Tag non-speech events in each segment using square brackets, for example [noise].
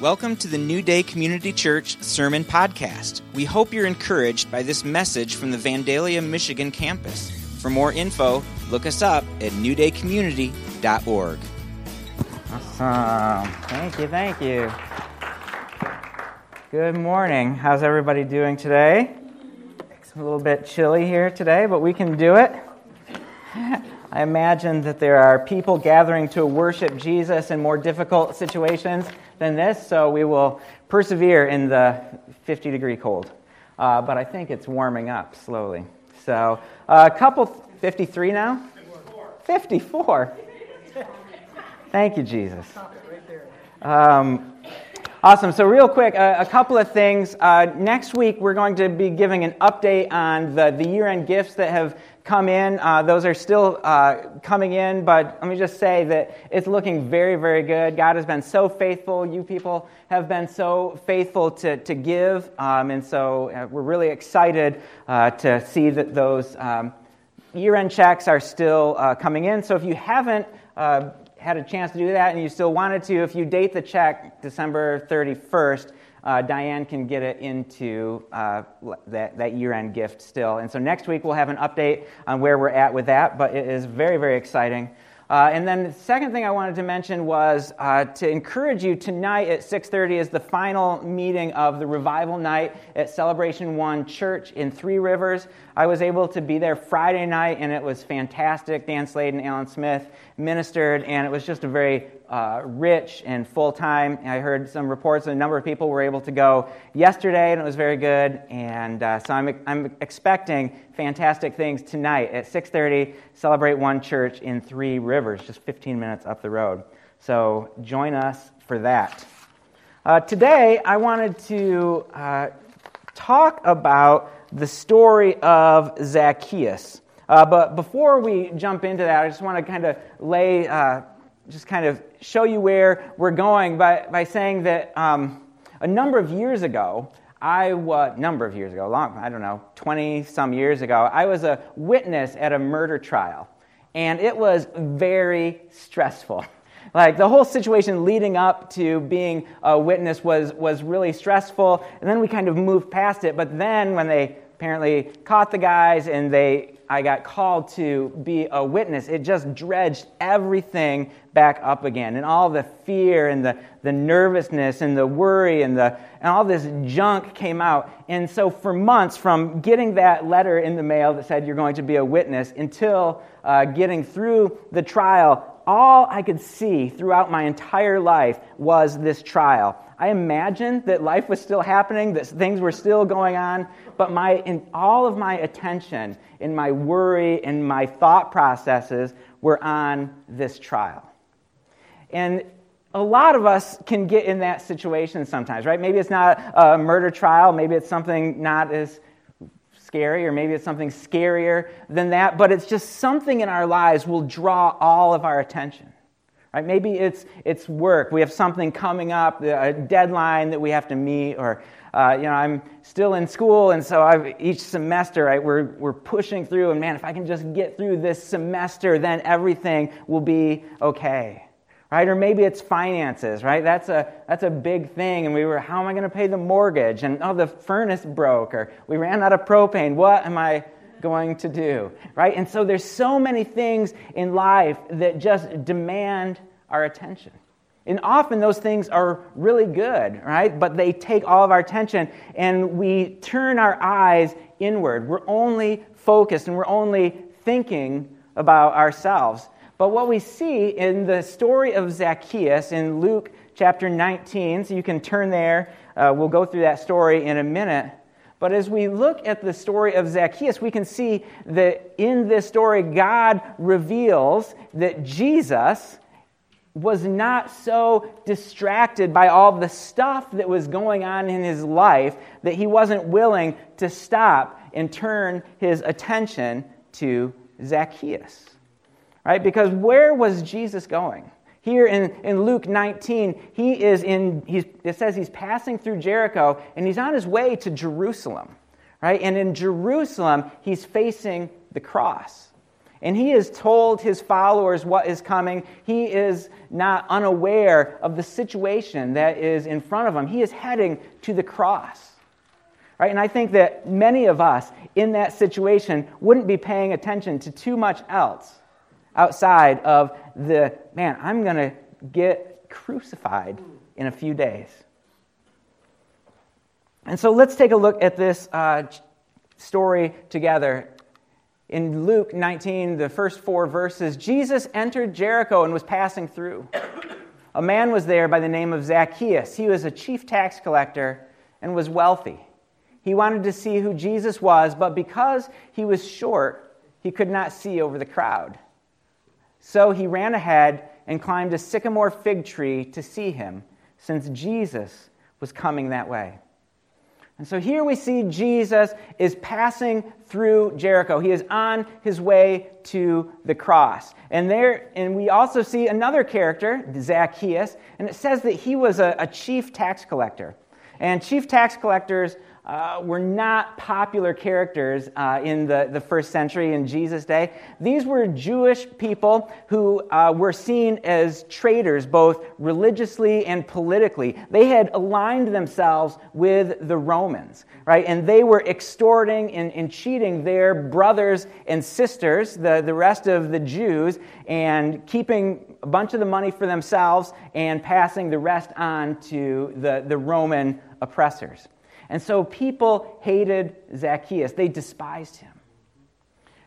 Welcome to the New Day Community Church Sermon Podcast. We hope you're encouraged by this message from the Vandalia, Michigan campus. For more info, look us up at newdaycommunity.org. Awesome. Thank you, thank you. Good morning. How's everybody doing today? It's a little bit chilly here today, but we can do it. [laughs] I imagine that there are people gathering to worship Jesus in more difficult situations than this, so we will persevere in the 50 degree cold. Uh, but I think it's warming up slowly. So, uh, a couple, 53 now? 54. Thank you, Jesus. Um, awesome. So, real quick, a couple of things. Uh, next week, we're going to be giving an update on the, the year end gifts that have come in. Uh, those are still uh, coming in, but let me just say that it's looking very, very good. God has been so faithful. You people have been so faithful to, to give, um, and so uh, we're really excited uh, to see that those um, year end checks are still uh, coming in. So if you haven't uh, had a chance to do that and you still wanted to, if you date the check December 31st, uh, Diane can get it into uh, that, that year end gift still. And so next week we'll have an update on where we're at with that, but it is very, very exciting. Uh, and then the second thing I wanted to mention was uh, to encourage you tonight at 6:30 is the final meeting of the revival night at Celebration One Church in Three Rivers. I was able to be there Friday night, and it was fantastic. Dan Slade and Alan Smith ministered, and it was just a very uh, rich and full time. I heard some reports that a number of people were able to go yesterday, and it was very good. And uh, so I'm, I'm expecting fantastic things tonight at 6:30. Celebrate One Church in Three Rivers, just 15 minutes up the road. So join us for that. Uh, today, I wanted to uh, talk about the story of Zacchaeus. Uh, but before we jump into that, I just want to kind of lay uh, just kind of show you where we're going by, by saying that um, a number of years ago, I was, number of years ago, long, I don't know, 20 some years ago, I was a witness at a murder trial. And it was very stressful. [laughs] Like the whole situation leading up to being a witness was, was really stressful. And then we kind of moved past it. But then when they apparently caught the guys and they I got called to be a witness, it just dredged everything back up again. And all the fear and the, the nervousness and the worry and, the, and all this junk came out. And so, for months, from getting that letter in the mail that said you're going to be a witness until uh, getting through the trial, all I could see throughout my entire life was this trial. I imagined that life was still happening, that things were still going on, but my, in all of my attention, in my worry, and my thought processes were on this trial. And a lot of us can get in that situation sometimes, right? Maybe it's not a murder trial, maybe it's something not as scary, or maybe it's something scarier than that, but it's just something in our lives will draw all of our attention. Right? Maybe it's, it's work. We have something coming up, a deadline that we have to meet, or uh, you know, I'm still in school, and so I've, each semester right, we're, we're pushing through, and man, if I can just get through this semester, then everything will be okay. Right? Or maybe it's finances, right? That's a, that's a big thing. And we were, how am I going to pay the mortgage? And oh, the furnace broke, or we ran out of propane. What am I going to do? Right? And so there's so many things in life that just demand our attention. And often those things are really good, right? But they take all of our attention and we turn our eyes inward. We're only focused and we're only thinking about ourselves. But what we see in the story of Zacchaeus in Luke chapter 19, so you can turn there, uh, we'll go through that story in a minute. But as we look at the story of Zacchaeus, we can see that in this story, God reveals that Jesus was not so distracted by all the stuff that was going on in his life that he wasn't willing to stop and turn his attention to Zacchaeus. Right? Because where was Jesus going? Here in, in Luke 19, he is in, he's, it says he's passing through Jericho and he's on his way to Jerusalem. Right? And in Jerusalem, he's facing the cross. And he has told his followers what is coming. He is not unaware of the situation that is in front of him. He is heading to the cross. Right? And I think that many of us in that situation wouldn't be paying attention to too much else outside of the, man, I'm going to get crucified in a few days. And so let's take a look at this uh, story together in Luke 19, the first four verses, Jesus entered Jericho and was passing through. A man was there by the name of Zacchaeus. He was a chief tax collector and was wealthy. He wanted to see who Jesus was, but because he was short, he could not see over the crowd. So he ran ahead and climbed a sycamore fig tree to see him, since Jesus was coming that way. And so here we see Jesus is passing through Jericho. He is on his way to the cross. And there and we also see another character, Zacchaeus, and it says that he was a, a chief tax collector. And chief tax collectors uh, were not popular characters uh, in the, the first century in Jesus' day. These were Jewish people who uh, were seen as traitors, both religiously and politically. They had aligned themselves with the Romans, right? And they were extorting and, and cheating their brothers and sisters, the, the rest of the Jews, and keeping a bunch of the money for themselves and passing the rest on to the, the Roman oppressors. And so people hated Zacchaeus, they despised him.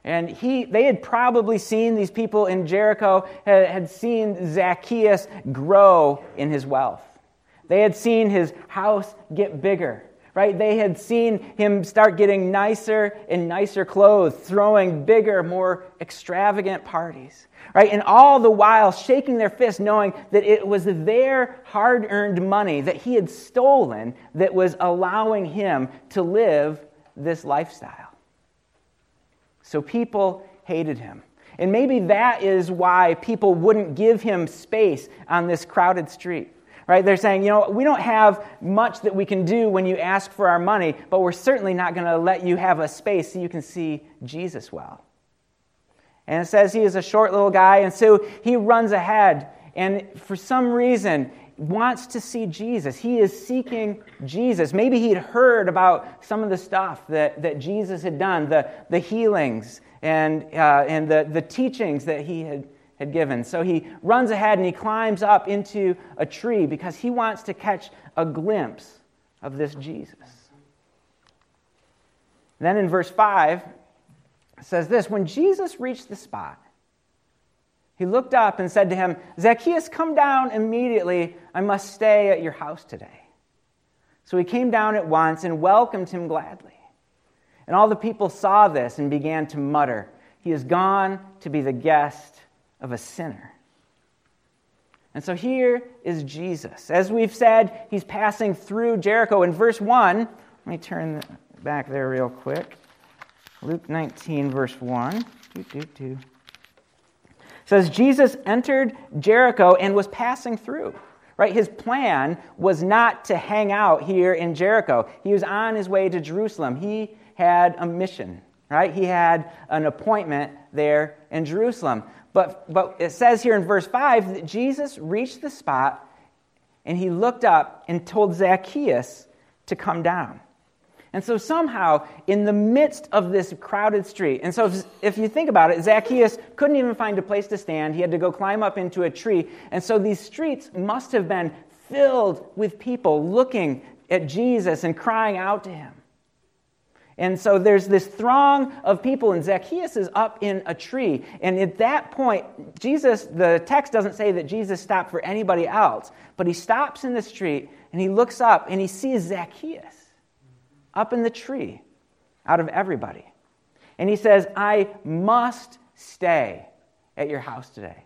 And he, they had probably seen these people in Jericho, had, had seen Zacchaeus grow in his wealth. They had seen his house get bigger right? They had seen him start getting nicer and nicer clothes, throwing bigger, more extravagant parties, right? And all the while shaking their fists, knowing that it was their hard earned money that he had stolen that was allowing him to live this lifestyle. So people hated him. And maybe that is why people wouldn't give him space on this crowded street right? They're saying, you know, we don't have much that we can do when you ask for our money, but we're certainly not going to let you have a space so you can see Jesus well. And it says he is a short little guy, and so he runs ahead, and for some reason, wants to see Jesus. He is seeking Jesus. Maybe he'd heard about some of the stuff that, that Jesus had done, the, the healings and, uh, and the, the teachings that he had had given. So he runs ahead and he climbs up into a tree because he wants to catch a glimpse of this Jesus. Then in verse 5, it says this When Jesus reached the spot, he looked up and said to him, Zacchaeus, come down immediately. I must stay at your house today. So he came down at once and welcomed him gladly. And all the people saw this and began to mutter, He is gone to be the guest of a sinner. And so here is Jesus. As we've said, he's passing through Jericho. In verse 1, let me turn back there real quick. Luke 19, verse 1. Do, do, do. says, Jesus entered Jericho and was passing through. Right? His plan was not to hang out here in Jericho. He was on his way to Jerusalem. He had a mission, right? He had an appointment there in Jerusalem. But, but it says here in verse 5 that Jesus reached the spot and he looked up and told Zacchaeus to come down. And so, somehow, in the midst of this crowded street, and so if, if, you think about it, Zacchaeus couldn't even find a place to stand. He had to go climb up into a tree. And so, these streets must have been filled with people looking at Jesus and crying out to him. And so there's this throng of people, and Zacchaeus is up in a tree. And at that point, Jesus, the text doesn't say that Jesus stopped for anybody else, but he stops in the street and he looks up and he sees Zacchaeus up in the tree out of everybody. And he says, I must stay at your house today.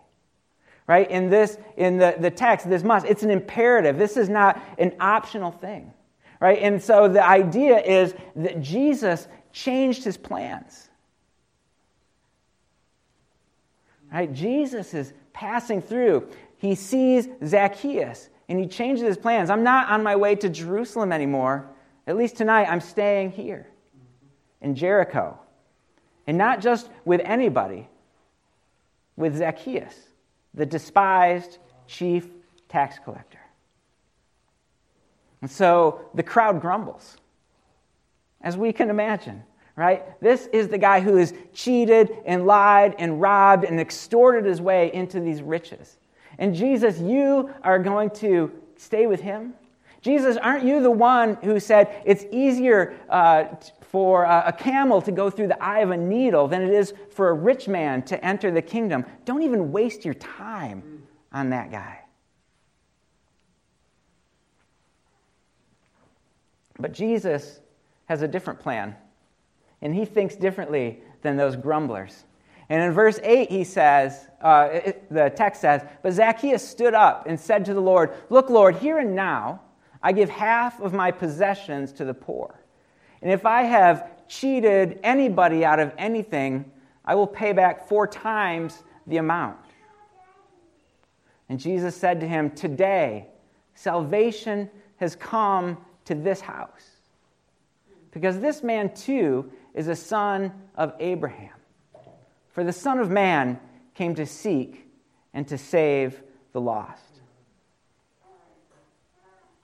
Right? In this, in the, the text, this must, it's an imperative. This is not an optional thing right? And so the idea is that Jesus changed his plans. Right? Jesus is passing through. He sees Zacchaeus and he changes his plans. I'm not on my way to Jerusalem anymore. At least tonight, I'm staying here in Jericho. And not just with anybody, with Zacchaeus, the despised chief tax collector. And so the crowd grumbles, as we can imagine, right? This is the guy who has cheated and lied and robbed and extorted his way into these riches. And Jesus, you are going to stay with him? Jesus, aren't you the one who said it's easier uh, for a camel to go through the eye of a needle than it is for a rich man to enter the kingdom? Don't even waste your time on that guy. But Jesus has a different plan, and he thinks differently than those grumblers. And in verse 8, he says, uh, it, the text says, But Zacchaeus stood up and said to the Lord, Look, Lord, here and now I give half of my possessions to the poor. And if I have cheated anybody out of anything, I will pay back four times the amount. And Jesus said to him, Today, salvation has come to this house. Because this man too is a son of Abraham. For the Son of Man came to seek and to save the lost.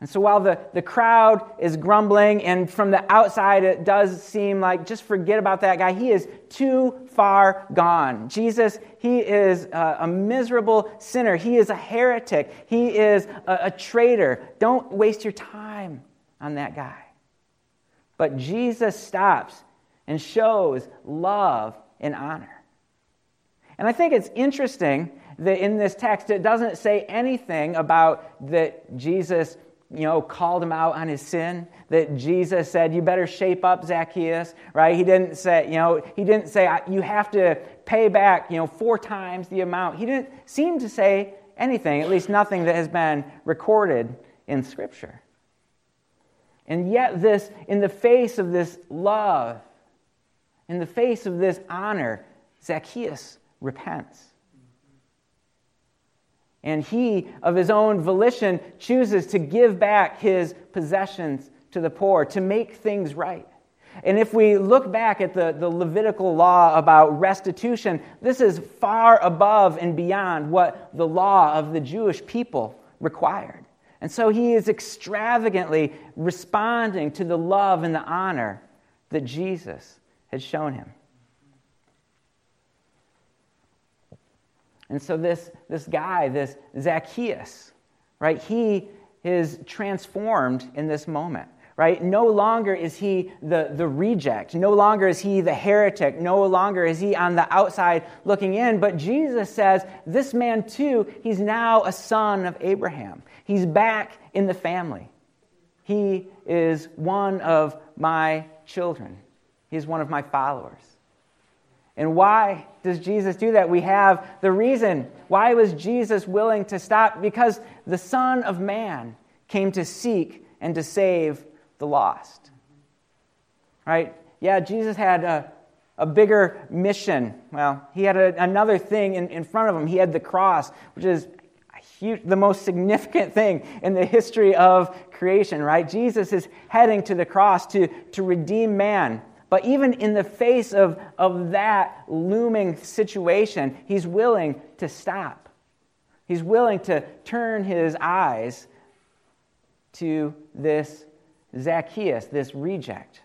And so while the, the crowd is grumbling, and from the outside it does seem like just forget about that guy, he is too far gone. Jesus, he is a, a miserable sinner. He is a heretic. He is a, a traitor. Don't waste your time on that guy. But Jesus stops and shows love and honor. And I think it's interesting that in this text it doesn't say anything about that Jesus you know, called him out on his sin, that Jesus said, You better shape up, Zacchaeus, right? He didn't say, you know, he didn't say, You have to pay back, you know, four times the amount. He didn't seem to say anything, at least nothing that has been recorded in Scripture. And yet, this, in the face of this love, in the face of this honor, Zacchaeus repents. And he, of his own volition, chooses to give back his possessions to the poor, to make things right. And if we look back at the, the Levitical law about restitution, this is far above and beyond what the law of the Jewish people required. And so he is extravagantly responding to the love and the honor that Jesus had shown him. And so this, this guy, this Zacchaeus, right, he is transformed in this moment. Right? No longer is he the, the reject. No longer is he the heretic. No longer is he on the outside looking in. But Jesus says, this man too, he's now a son of Abraham. He's back in the family. He is one of my children. He's one of my followers. And why does Jesus do that? We have the reason. Why was Jesus willing to stop? Because the Son of Man came to seek and to save the lost. Right? Yeah, Jesus had a, a bigger mission. Well, he had a, another thing in, in front of him. He had the cross, which is huge, the most significant thing in the history of creation, right? Jesus is heading to the cross to, to redeem man but even in the face of, of that looming situation, he's willing to stop. He's willing to turn his eyes to this Zacchaeus, this reject.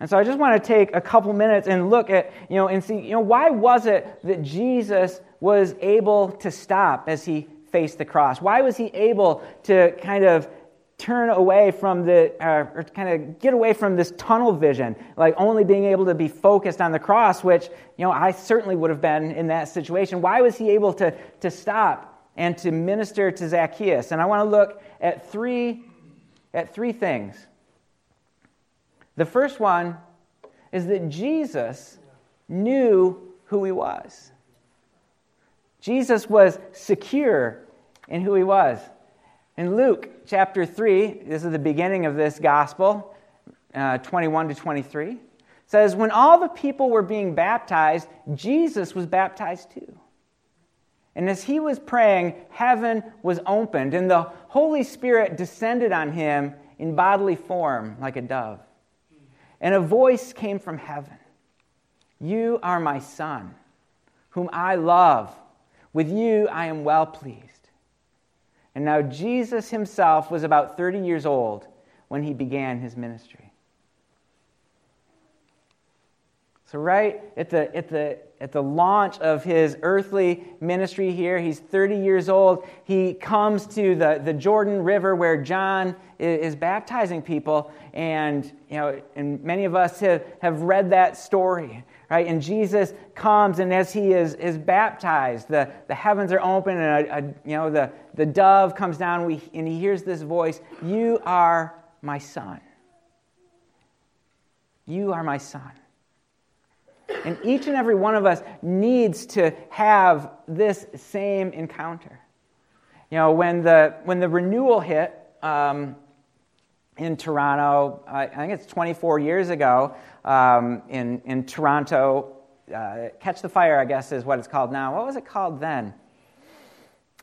And so I just want to take a couple minutes and look at, you know, and see, you know, why was it that Jesus was able to stop as he faced the cross? Why was he able to kind of turn away from the, uh, or kind of get away from this tunnel vision, like only being able to be focused on the cross, which, you know, I certainly would have been in that situation. Why was he able to, to stop and to minister to Zacchaeus? And I want to look at three, at three things. The first one is that Jesus knew who he was. Jesus was secure in who he was. In Luke chapter 3, this is the beginning of this gospel, uh, 21 to 23, says, When all the people were being baptized, Jesus was baptized too. And as he was praying, heaven was opened, and the Holy Spirit descended on him in bodily form like a dove. And a voice came from heaven You are my son. whom I love. With you I am well pleased. And now Jesus himself was about 30 years old when he began his ministry. So, right at the, at the, at the launch of his earthly ministry here, he's 30 years old. He comes to the, the Jordan River where John is, is baptizing people. And, you know, and many of us have, have read that story, right? And Jesus comes, and as he is, is baptized, the, the heavens are open, and a, a, you know, the, the dove comes down, and, we, and he hears this voice You are my son. You are my son. And each and every one of us needs to have this same encounter. You know, when the, when the renewal hit um, in Toronto, I, I, think it's 24 years ago, um, in, in Toronto, uh, Catch the Fire, I guess, is what it's called now. What was it called then?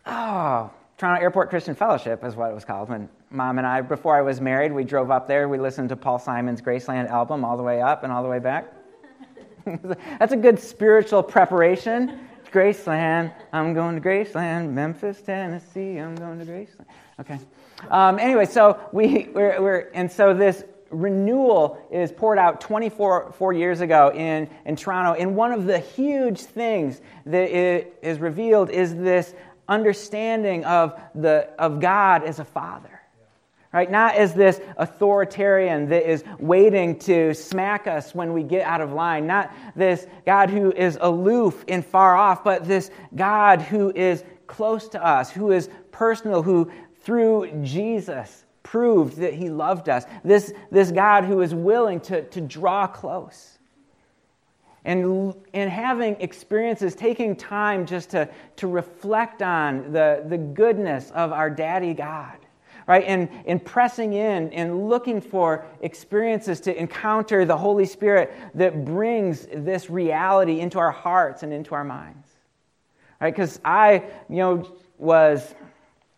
Oh, Toronto Airport Christian Fellowship is what it was called. When mom and I, before I was married, we drove up there. We listened to Paul Simon's Graceland album all the way up and all the way back. [laughs] That's a good spiritual preparation. Graceland, I'm going to Graceland. Memphis, Tennessee, I'm going to Graceland. Okay. Um, anyway, so we, we're, we're, and so this renewal is poured out 24 four years ago in, in Toronto. And one of the huge things that is revealed is this understanding of, the, of God as a father right? Not as this authoritarian that is waiting to smack us when we get out of line, not this God who is aloof and far off, but this God who is close to us, who is personal, who through Jesus proved that he loved us. This, this God who is willing to, to draw close. And, and having experiences, taking time just to, to reflect on the, the goodness of our daddy God right? And, and pressing in and looking for experiences to encounter the Holy Spirit that brings this reality into our hearts and into our minds, right? Because I, you know, was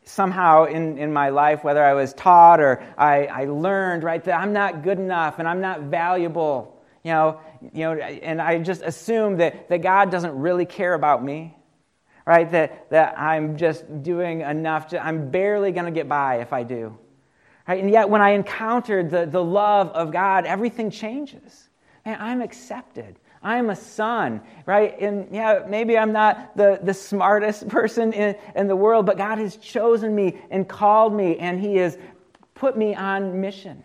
somehow in, in my life, whether I was taught or I, I learned, right, that I'm not good enough and I'm not valuable, you know, you know, and I just assumed that, that God doesn't really care about me right? That, that I'm just doing enough, to, I'm barely going to get by if I do. Right? And yet, when I encountered the, the love of God, everything changes. Man, I'm accepted. I'm a son, right? And yeah, maybe I'm not the, the smartest [laughs] person in, in the world, but God has chosen me and called me, and He has put me on mission.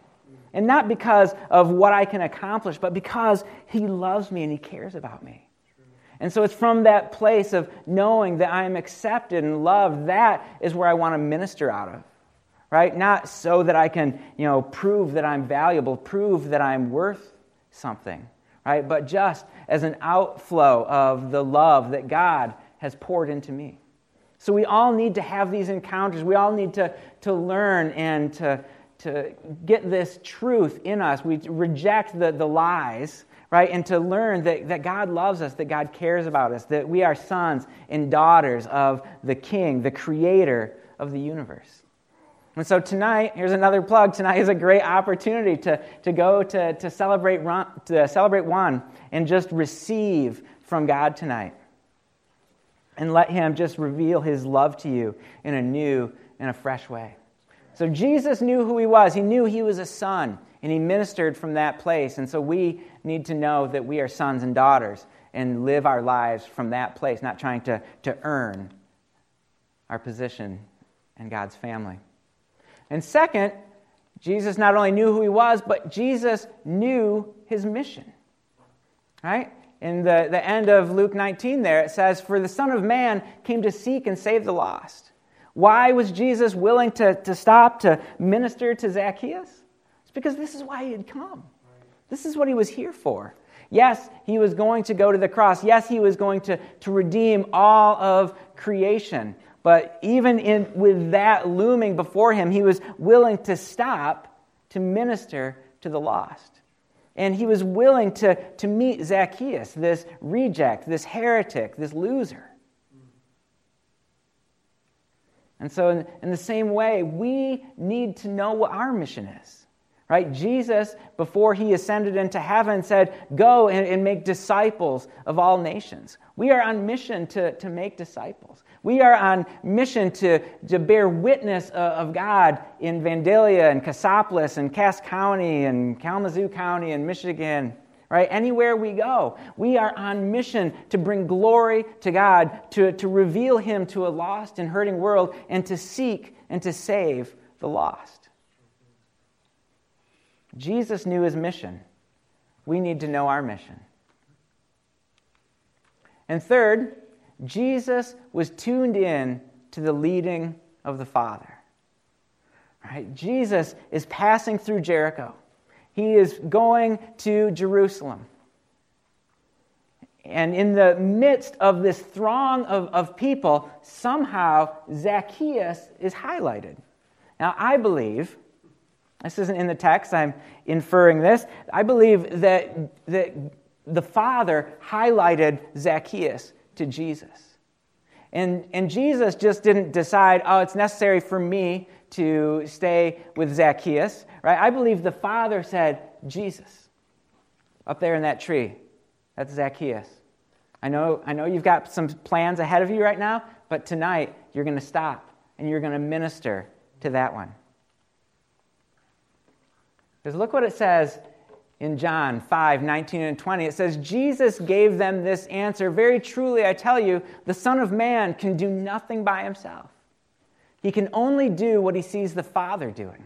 And not because of what I can accomplish, but because He loves me and He cares about me. And so it's from that place of knowing that I am accepted and loved, that is where I want to minister out of. Right? Not so that I can, you know, prove that I'm valuable, prove that I'm worth something, right? But just as an outflow of the love that God has poured into me. So we all need to have these encounters. We all need to, to learn and to, to get this truth in us. We reject the, the lies right? And to learn that, that God loves us, that God cares about us, that we are sons and daughters of the King, the creator of the universe. And so tonight, here's another plug. Tonight is a great opportunity to, to go to, to, celebrate, to celebrate one and just receive from God tonight. And let Him just reveal His love to you in a new and a fresh way. So Jesus knew who He was. He knew He was a son, and He ministered from that place. And so we need to know that we are sons and daughters and live our lives from that place, not trying to, to earn our position in God's family. And second, Jesus not only knew who he was, but Jesus knew his mission. Right? In the, the end of Luke 19, there it says, For the Son of Man came to seek and save the lost. Why was Jesus willing to, to stop to minister to Zacchaeus? Because this is why he had come. This is what he was here for. Yes, he was going to go to the cross. Yes, he was going to, to redeem all of creation. But even in, with that looming before him, he was willing to stop to minister to the lost. And he was willing to, to meet Zacchaeus, this reject, this heretic, this loser. And so, in, in the same way, we need to know what our mission is Right? Jesus, before he ascended into heaven, said, Go and, and, make disciples of all nations. We are on mission to, to make disciples. We are on mission to, to bear witness of God in Vandalia and Cassopolis and Cass County and Kalamazoo County and Michigan. Right? Anywhere we go, we are on mission to bring glory to God, to, to reveal Him to a lost and hurting world, and to seek and to save the lost. Jesus knew his mission. We need to know our mission. And third, Jesus was tuned in to the leading of the Father. Right? Jesus is passing through Jericho. He is going to Jerusalem. And in the midst of this throng of, of people, somehow Zacchaeus is highlighted. Now, I believe this isn't in the text, I'm inferring this. I believe that, that the Father highlighted Zacchaeus to Jesus. And, and Jesus just didn't decide, oh, it's necessary for me to stay with Zacchaeus, right? I believe the Father said, Jesus, up there in that tree, that's Zacchaeus. I know, I know you've got some plans ahead of you right now, but tonight you're going to stop and you're going to minister to that one. Because look what it says in John 5 19 and 20. It says, Jesus gave them this answer Very truly, I tell you, the Son of Man can do nothing by himself. He can only do what he sees the Father doing.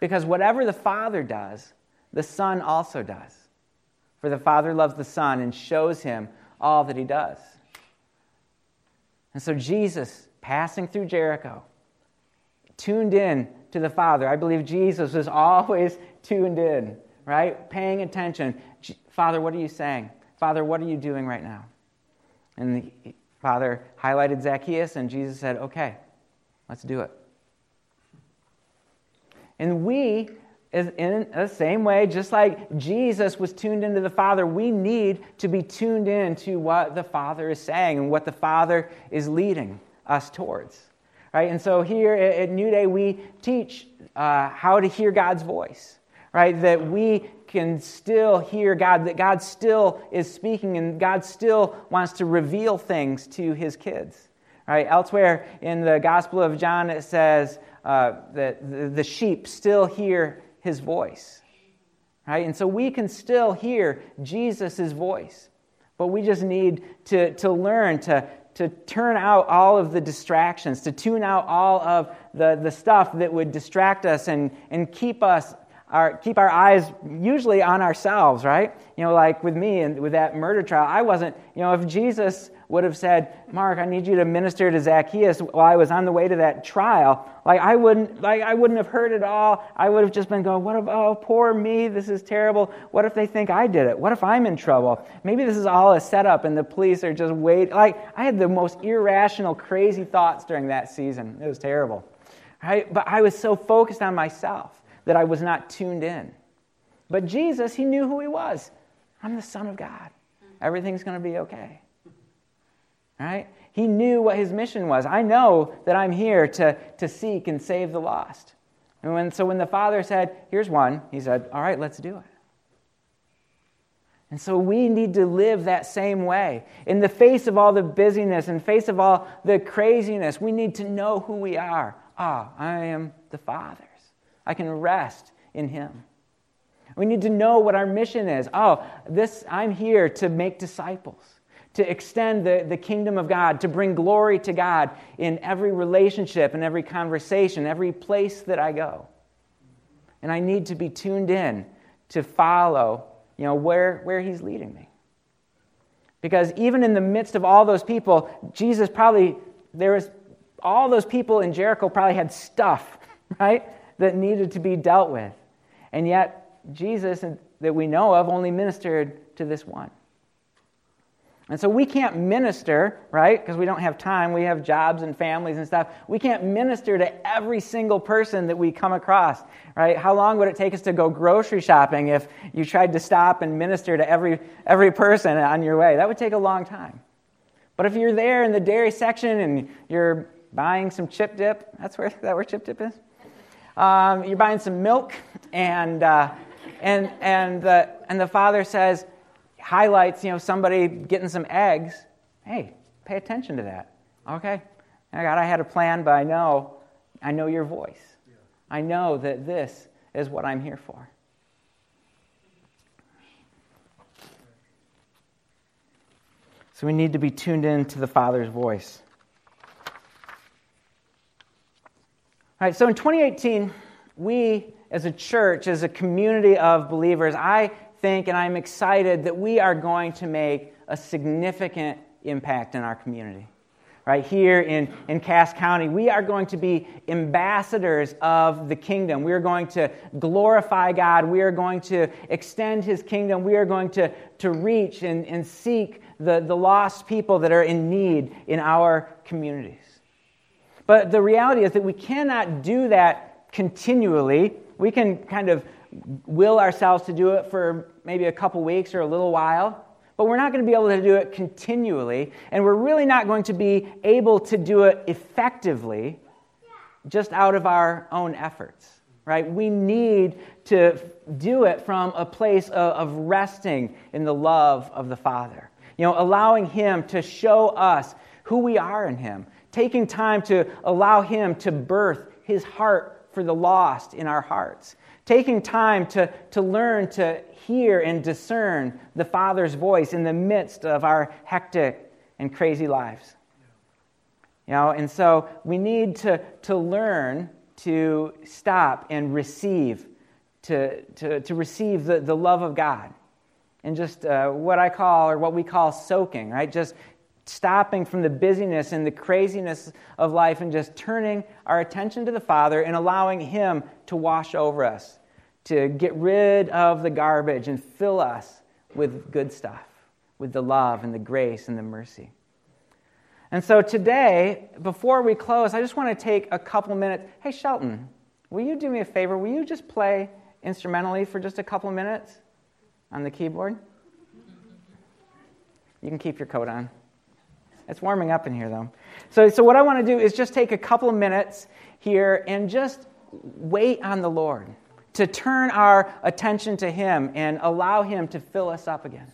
Because whatever the Father does, the Son also does. For the Father loves the Son and shows him all that he does. And so Jesus, passing through Jericho, tuned in to the Father. I believe Jesus was always tuned in, right? Paying attention. Father, what are you saying? Father, what are you doing right now? And the Father highlighted Zacchaeus, and Jesus said, Okay, let's do it. And we, in the same way, just like Jesus was tuned into the Father, we need to be tuned in to what the Father is saying and what the Father is leading us towards. Right? And so here at New Day, we teach uh, how to hear God's voice, right? That we can still hear God, that God still is speaking and God still wants to reveal things to his kids. Right? Elsewhere in the Gospel of John, it says uh, that the sheep still hear his voice. Right? And so we can still hear Jesus' voice, but we just need to, to learn to, to turn out all of the distractions, to tune out all of the, the stuff that would distract us and, and keep us our, keep our eyes usually on ourselves, right? You know, like with me and with that murder trial, I wasn't, you know, if Jesus would have said, Mark, I need you to minister to Zacchaeus while I was on the way to that trial, like I wouldn't, like I wouldn't have heard it all. I would have just been going, what if, oh, poor me, this is terrible. What if they think I did it? What if I'm in trouble? Maybe this is all a setup and the police are just waiting. Like I had the most irrational, crazy thoughts during that season. It was terrible? But I was so focused on myself that I was not tuned in. But Jesus, he knew who he was. I'm the Son of God. Everything's going to be okay. Right? He knew what his mission was. I know that I'm here to, to seek and save the lost. And when, so when the Father said, Here's one, he said, All right, let's do it. And so we need to live that same way. In the face of all the busyness, in face of all the craziness, we need to know who we are. Ah, I am the Father's. I can rest in Him. We need to know what our mission is. Oh, this I'm here to make disciples, to extend the, the kingdom of God, to bring glory to God in every relationship, in every conversation, every place that I go. And I need to be tuned in to follow, you know, where, where He's leading me. Because even in the midst of all those people, Jesus probably, there was, all those people in Jericho probably had stuff, [laughs] right? that needed to be dealt with. And yet, Jesus, that we know of, only ministered to this one. And so we can't minister, right? Because we don't have time. We have jobs and families and stuff. We can't minister to every single person that we come across, right? How long would it take us to go grocery shopping if you tried to stop and minister to every, every person on your way? That would take a long time. But if you're there in the dairy section and you're buying some chip dip, that's where, [laughs] that where chip dip is? um, you're buying some milk, and, uh, and, and, the, and the father says, highlights, you know, somebody getting some eggs. Hey, pay attention to that. Okay. God, I had a plan, but I know, I know your voice. I know that this is what I'm here for. So we need to be tuned in to the Father's voice. All right, so in 2018, we as a church, as a community of believers, I think and I'm excited that we are going to make a significant impact in our community. Right here in, in Cass County, we are going to be ambassadors of the kingdom. We are going to glorify God. We are going to extend his kingdom. We are going to, to reach and, and seek the, the lost people that are in need in our communities. But the reality is that we cannot do that continually. We can kind of will ourselves to do it for maybe a couple weeks or a little while, but we're not going to be able to do it continually, and we're really not going to be able to do it effectively just out of our own efforts. Right? We need to do it from a place of resting in the love of the Father. You know, allowing Him to show us who we are in Him, taking time to allow Him to birth His heart for the lost in our hearts, taking time to, to learn to hear and discern the Father's voice in the midst of our hectic and crazy lives. You know, and so we need to, to learn to stop and receive, to, to, to receive the, the love of God and just uh, what I call, or what we call soaking, right? Just stopping from the busyness and the craziness of life and just turning our attention to the Father and allowing Him to wash over us, to get rid of the garbage and fill us with good stuff, with the love and the grace and the mercy. And so today, before we close, I just want to take a couple minutes. Hey, Shelton, will you do me a favor? Will you just play instrumentally for just a couple minutes? on the keyboard? You can keep your coat on. It's warming up in here, though. So, so what I want to do is just take a couple of minutes here and just wait on the Lord to turn our attention to Him and allow Him to fill us up again.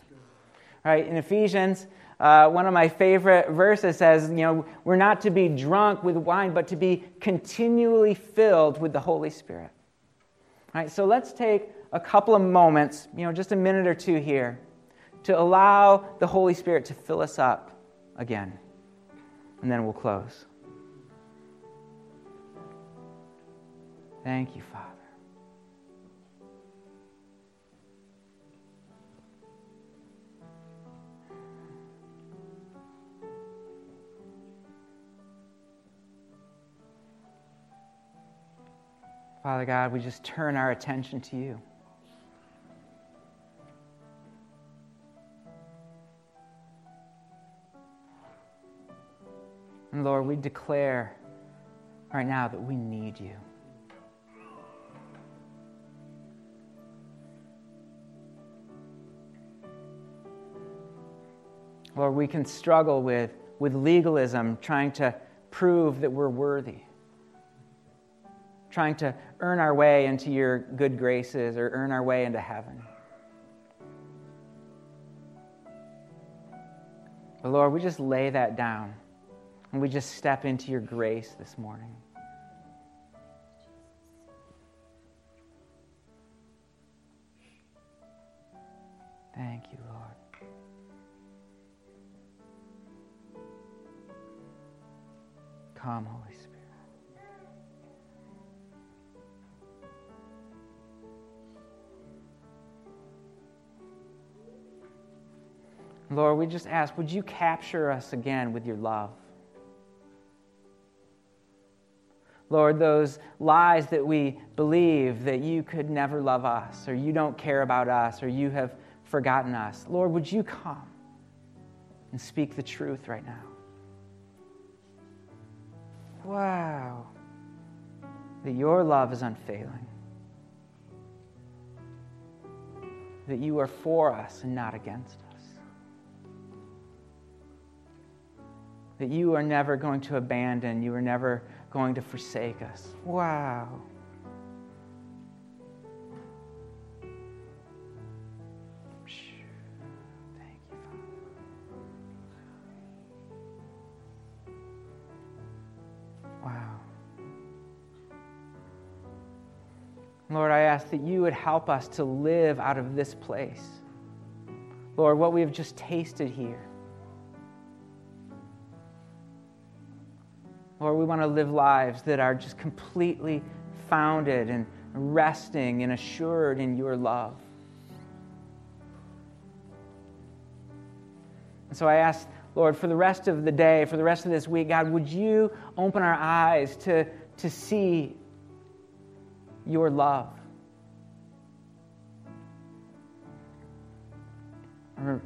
Right? In Ephesians, uh, one of my favorite verses says, you know, we're not to be drunk with wine, but to be continually filled with the Holy Spirit. All right, so let's take a couple of moments, you know, just a minute or two here, to allow the Holy Spirit to fill us up again. And then we'll close. Thank you, Father. Father God, we just turn our attention to you. Lord, we declare right now that we need you. Lord, we can struggle with, with legalism, trying to prove that we're worthy, trying to earn our way into your good graces or earn our way into heaven. But Lord, we just lay that down. And we just step into your grace this morning. Thank you, Lord. Come, Holy Spirit. Lord, we just ask, would you capture us again with your love? Lord, those lies that we believe that you could never love us, or you don't care about us, or you have forgotten us. Lord, would you come and speak the truth right now? Wow. That your love is unfailing. That you are for us and not against us. That you are never going to abandon, you are never going to forsake us. Wow. Lord, I ask that you would help us to live out of this place. Lord, what we have just tasted here. We want to live lives that are just completely founded and resting and assured in your love. And so I ask, Lord, for the rest of the day, for the rest of this week, God, would you open our eyes to, to see your love? I've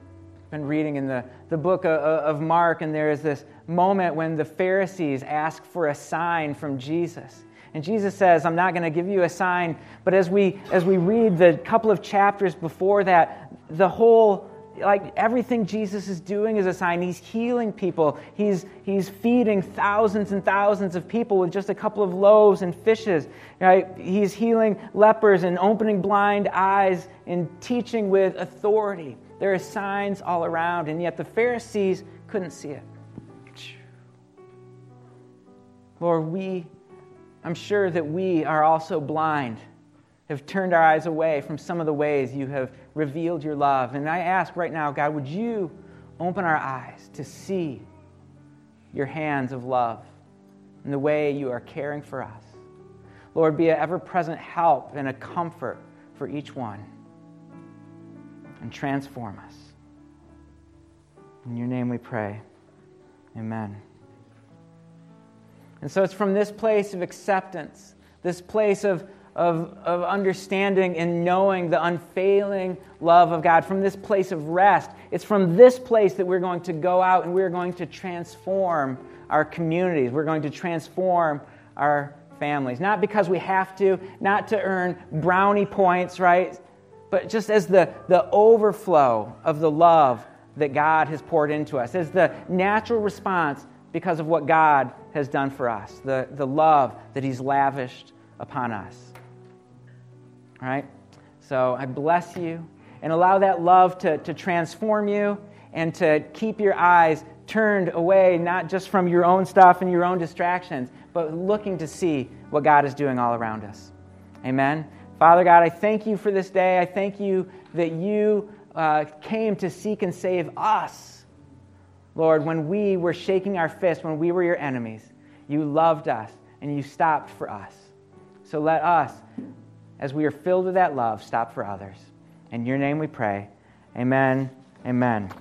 been reading in the, the book of, of Mark, and there is this moment when the Pharisees ask for a sign from Jesus. And Jesus says, I'm not going to give you a sign. But as we, as we read the couple of chapters before that, the whole like everything Jesus is doing is a sign. He's healing people. He's, he's feeding thousands and thousands of people with just a couple of loaves and fishes. Right? He's healing lepers and opening blind eyes and teaching with authority. There are signs all around, and yet the Pharisees couldn't see it. Lord, we, I'm sure that we are also blind have turned our eyes away from some of the ways you have revealed your love. And I ask right now, God, would you open our eyes to see your hands of love and the way you are caring for us? Lord, be an ever present help and a comfort for each one. And transform us. In your name we pray. Amen. And so it's from this place of acceptance, this place of of, of understanding and knowing the unfailing love of God, from this place of rest. It's from this place that we're going to go out and we're going to transform our communities. We're going to transform our families. Not because we have to, not to earn brownie points, right? But just as the, the overflow of the love that God has poured into us, as the natural response because of what God has done for us, the, the love that He's lavished upon us. All right? So I bless you and allow that love to, to transform you and to keep your eyes turned away, not just from your own stuff and your own distractions, but looking to see what God is doing all around us. Amen. Father God, I thank you for this day. I thank you that you uh, came to seek and save us. Lord, when we were shaking our fist, when we were your enemies, you loved us and you stopped for us. So let us as we are filled with that love, stop for others. In your name we pray. Amen. Amen.